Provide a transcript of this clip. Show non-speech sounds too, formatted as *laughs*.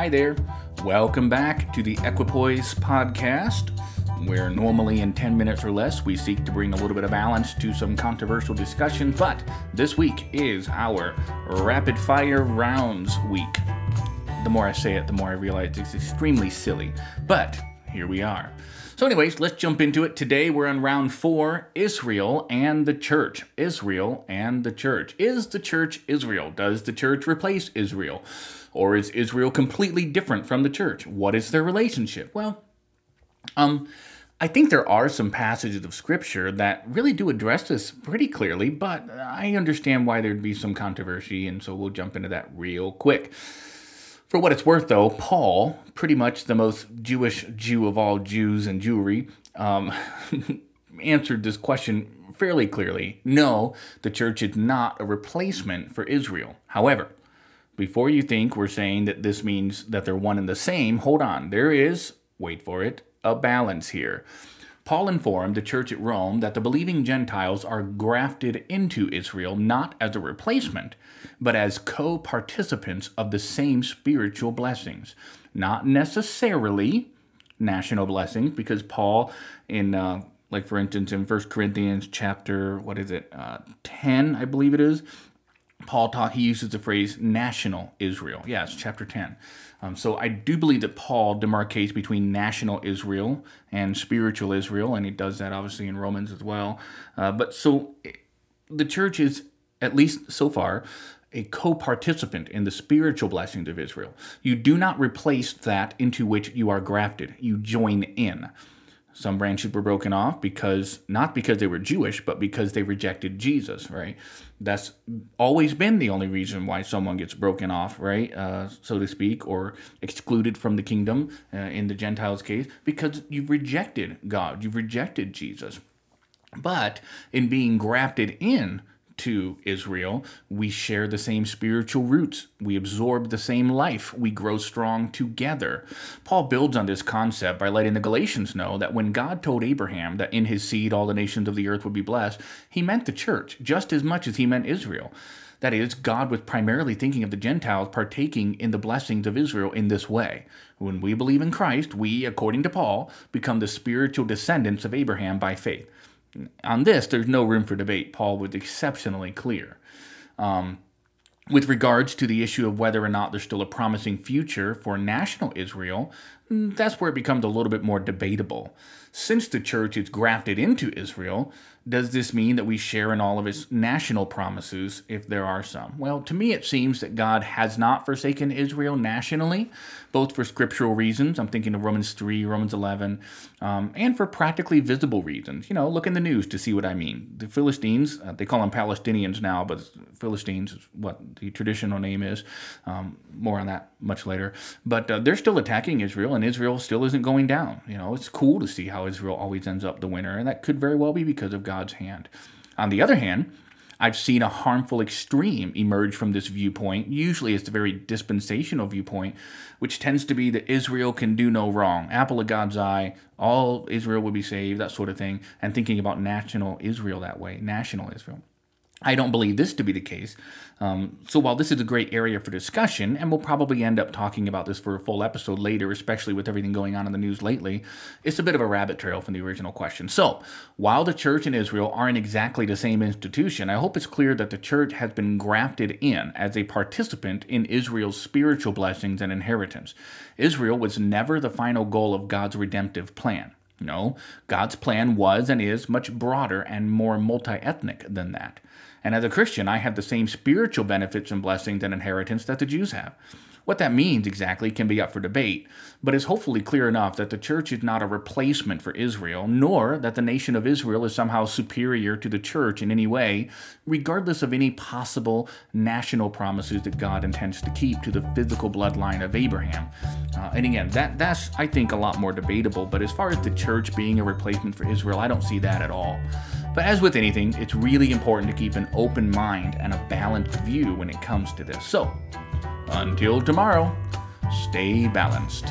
Hi there. Welcome back to the Equipoise podcast, where normally in 10 minutes or less we seek to bring a little bit of balance to some controversial discussion. But this week is our rapid fire rounds week. The more I say it, the more I realize it's extremely silly. But here we are. So, anyways, let's jump into it. Today we're on round four Israel and the church. Israel and the church. Is the church Israel? Does the church replace Israel? Or is Israel completely different from the church? What is their relationship? Well, um, I think there are some passages of scripture that really do address this pretty clearly, but I understand why there'd be some controversy, and so we'll jump into that real quick. For what it's worth, though, Paul, pretty much the most Jewish Jew of all Jews and Jewry, um, *laughs* answered this question fairly clearly. No, the church is not a replacement for Israel. However, before you think we're saying that this means that they're one and the same, hold on. There is, wait for it, a balance here. Paul informed the church at Rome that the believing Gentiles are grafted into Israel not as a replacement, but as co participants of the same spiritual blessings. Not necessarily national blessings, because Paul, in uh, like for instance in 1 Corinthians chapter, what is it, uh, 10, I believe it is, Paul taught, he uses the phrase national Israel. Yes, chapter 10. Um, so I do believe that Paul demarcates between national Israel and spiritual Israel, and he does that obviously in Romans as well. Uh, but so the church is, at least so far, a co participant in the spiritual blessings of Israel. You do not replace that into which you are grafted, you join in. Some branches were broken off because, not because they were Jewish, but because they rejected Jesus, right? That's always been the only reason why someone gets broken off, right? Uh, so to speak, or excluded from the kingdom uh, in the Gentiles' case, because you've rejected God, you've rejected Jesus. But in being grafted in to Israel, we share the same spiritual roots. We absorb the same life. We grow strong together. Paul builds on this concept by letting the Galatians know that when God told Abraham that in his seed all the nations of the earth would be blessed, he meant the church just as much as he meant Israel. That is, God was primarily thinking of the Gentiles partaking in the blessings of Israel in this way. When we believe in Christ, we, according to Paul, become the spiritual descendants of Abraham by faith. On this, there's no room for debate. Paul was exceptionally clear. Um, with regards to the issue of whether or not there's still a promising future for national Israel, that's where it becomes a little bit more debatable. Since the church is grafted into Israel, does this mean that we share in all of its national promises, if there are some? Well, to me, it seems that God has not forsaken Israel nationally, both for scriptural reasons. I'm thinking of Romans 3, Romans 11, um, and for practically visible reasons. You know, look in the news to see what I mean. The Philistines, uh, they call them Palestinians now, but Philistines is what the traditional name is. Um, more on that much later. But uh, they're still attacking Israel, and Israel still isn't going down. You know, it's cool to see how Israel always ends up the winner, and that could very well be because of God's hand. On the other hand, I've seen a harmful extreme emerge from this viewpoint. Usually it's a very dispensational viewpoint, which tends to be that Israel can do no wrong. Apple of God's eye, all Israel will be saved, that sort of thing, and thinking about national Israel that way, national Israel. I don't believe this to be the case. Um, so while this is a great area for discussion, and we'll probably end up talking about this for a full episode later, especially with everything going on in the news lately, it's a bit of a rabbit trail from the original question. So while the church and Israel aren't exactly the same institution, I hope it's clear that the church has been grafted in as a participant in Israel's spiritual blessings and inheritance. Israel was never the final goal of God's redemptive plan. No, God's plan was and is much broader and more multi ethnic than that. And as a Christian, I have the same spiritual benefits and blessings and inheritance that the Jews have. What that means exactly can be up for debate, but is hopefully clear enough that the church is not a replacement for Israel, nor that the nation of Israel is somehow superior to the church in any way, regardless of any possible national promises that God intends to keep to the physical bloodline of Abraham. Uh, and again, that that's I think a lot more debatable. But as far as the church being a replacement for Israel, I don't see that at all. But as with anything, it's really important to keep an open mind and a balanced view when it comes to this. So, until tomorrow, stay balanced.